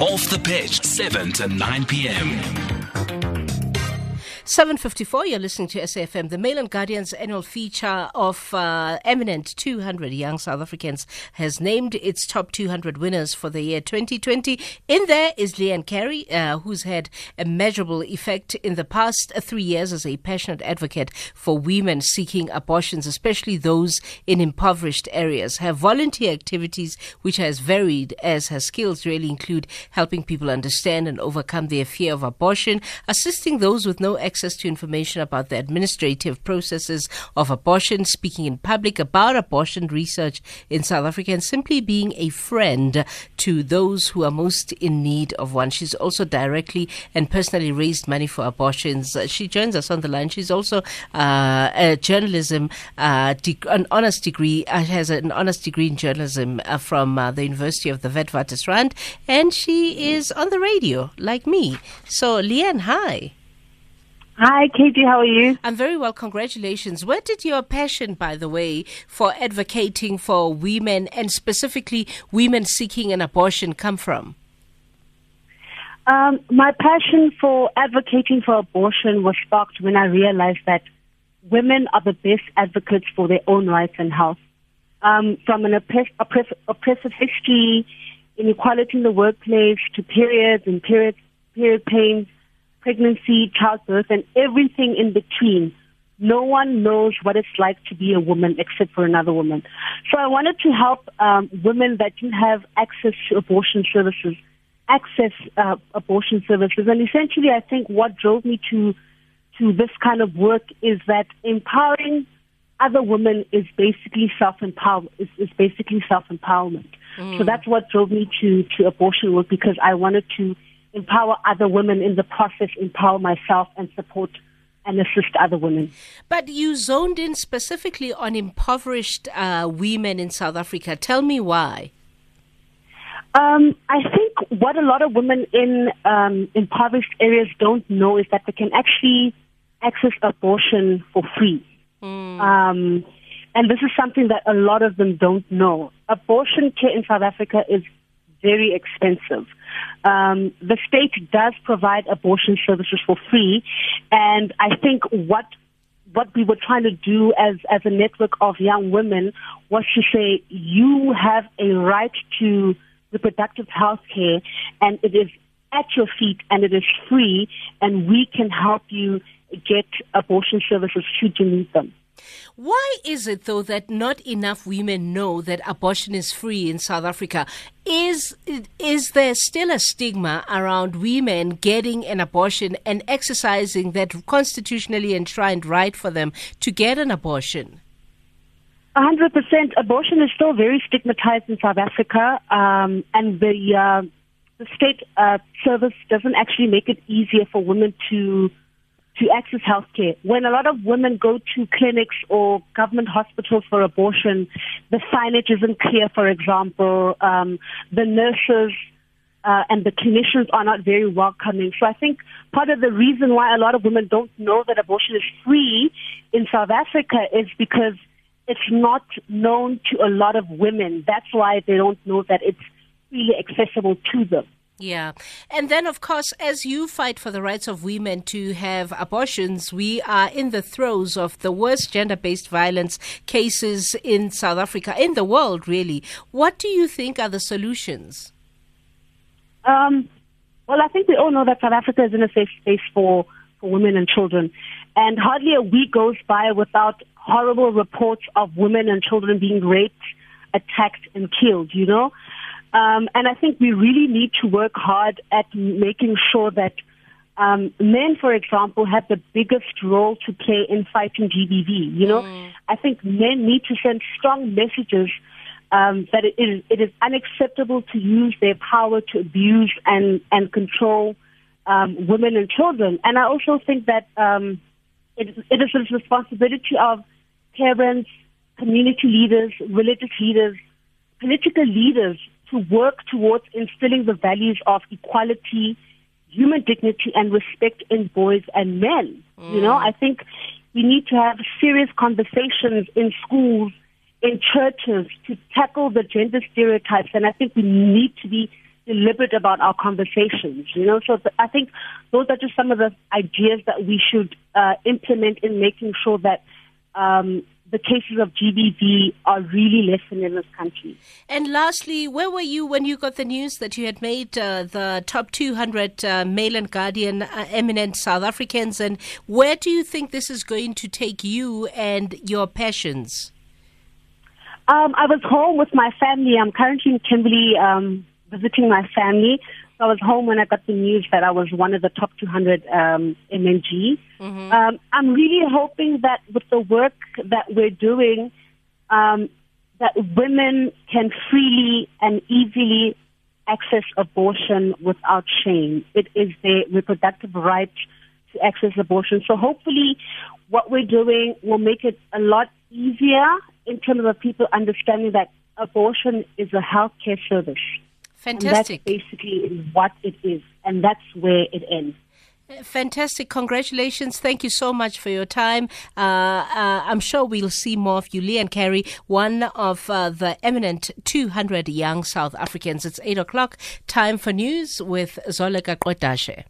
Off the pitch, 7 to 9 p.m. 754, you're listening to SAFM, the Mail and Guardian's annual feature of uh, eminent 200 young South Africans has named its top 200 winners for the year 2020. In there is Leigh-Ann Carey, uh, who's had a measurable effect in the past three years as a passionate advocate for women seeking abortions, especially those in impoverished areas. Her volunteer activities, which has varied as her skills, really include helping people understand and overcome their fear of abortion, assisting those with no access access to information about the administrative processes of abortion, speaking in public about abortion research in South Africa, and simply being a friend to those who are most in need of one. She's also directly and personally raised money for abortions. She joins us on the line. She's also uh, a journalism, uh, an honors degree, uh, has an honors degree in journalism uh, from uh, the University of the Witwatersrand, and she is on the radio like me. So, Leigh-Ann, hi. Hi, Katie. How are you? I'm very well. Congratulations. Where did your passion, by the way, for advocating for women and specifically women seeking an abortion come from? Um, my passion for advocating for abortion was sparked when I realized that women are the best advocates for their own rights and health. Um, from an oppress- oppress- oppressive history, inequality in the workplace, to periods and period, period pains, pregnancy, childbirth, and everything in between. No one knows what it's like to be a woman except for another woman. So I wanted to help um, women that didn't have access to abortion services access uh, abortion services. And essentially, I think what drove me to to this kind of work is that empowering other women is basically self empower is, is basically self empowerment. Mm. So that's what drove me to to abortion work because I wanted to empower other women in the process, empower myself and support and assist other women. But you zoned in specifically on impoverished uh, women in South Africa. Tell me why. Um, I think what a lot of women in um, impoverished areas don't know is that they can actually access abortion for free. Mm. Um, and this is something that a lot of them don't know. Abortion care in South Africa is very expensive. Um, the state does provide abortion services for free, and I think what what we were trying to do as as a network of young women was to say you have a right to reproductive health care, and it is at your feet and it is free, and we can help you get abortion services should you need them. Why is it, though, that not enough women know that abortion is free in South Africa? Is, is there still a stigma around women getting an abortion and exercising that constitutionally enshrined right for them to get an abortion? 100%. Abortion is still very stigmatized in South Africa, um, and the, uh, the state uh, service doesn't actually make it easier for women to to access healthcare. When a lot of women go to clinics or government hospitals for abortion, the signage isn't clear, for example. Um, the nurses uh, and the clinicians are not very welcoming. So I think part of the reason why a lot of women don't know that abortion is free in South Africa is because it's not known to a lot of women. That's why they don't know that it's really accessible to them. Yeah. And then, of course, as you fight for the rights of women to have abortions, we are in the throes of the worst gender based violence cases in South Africa, in the world, really. What do you think are the solutions? Um, well, I think we all know that South Africa is in a safe space for, for women and children. And hardly a week goes by without horrible reports of women and children being raped, attacked, and killed, you know? Um, and I think we really need to work hard at making sure that um, men, for example, have the biggest role to play in fighting GBV. You know, mm. I think men need to send strong messages um, that it is, it is unacceptable to use their power to abuse and, and control um, women and children. And I also think that um, it, it is the responsibility of parents, community leaders, religious leaders, political leaders to work towards instilling the values of equality, human dignity, and respect in boys and men. Mm. You know, I think we need to have serious conversations in schools, in churches to tackle the gender stereotypes, and I think we need to be deliberate about our conversations. You know, so I think those are just some of the ideas that we should uh, implement in making sure that um, the cases of GBV are really lessened in this country. And lastly, where were you when you got the news that you had made uh, the top 200 uh, Mail and Guardian uh, eminent South Africans? And where do you think this is going to take you and your passions? Um, I was home with my family. I'm currently in Kimberley um, visiting my family. So I was home when I got the news that I was one of the top 200 um, MNG. Mm-hmm. Um, I'm really hoping that with the work that we're doing, um, that women can freely and easily access abortion without shame. It is their reproductive right to access abortion. So hopefully, what we're doing will make it a lot easier in terms of people understanding that abortion is a healthcare service. Fantastic. And that's basically what it is, and that's where it ends. Fantastic. Congratulations. Thank you so much for your time. Uh, uh, I'm sure we'll see more of you. Leigh-Ann Carey, one of uh, the eminent 200 young South Africans. It's 8 o'clock. Time for news with Zoleka Kotashe.